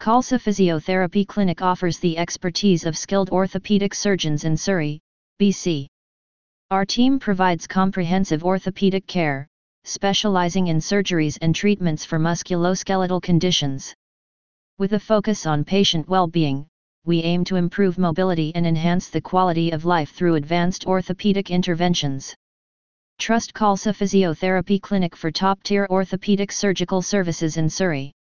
Khalsa Physiotherapy Clinic offers the expertise of skilled orthopedic surgeons in Surrey, BC. Our team provides comprehensive orthopedic care, specializing in surgeries and treatments for musculoskeletal conditions. With a focus on patient well-being, we aim to improve mobility and enhance the quality of life through advanced orthopedic interventions. Trust Khalsa Physiotherapy Clinic for top-tier orthopedic surgical services in Surrey.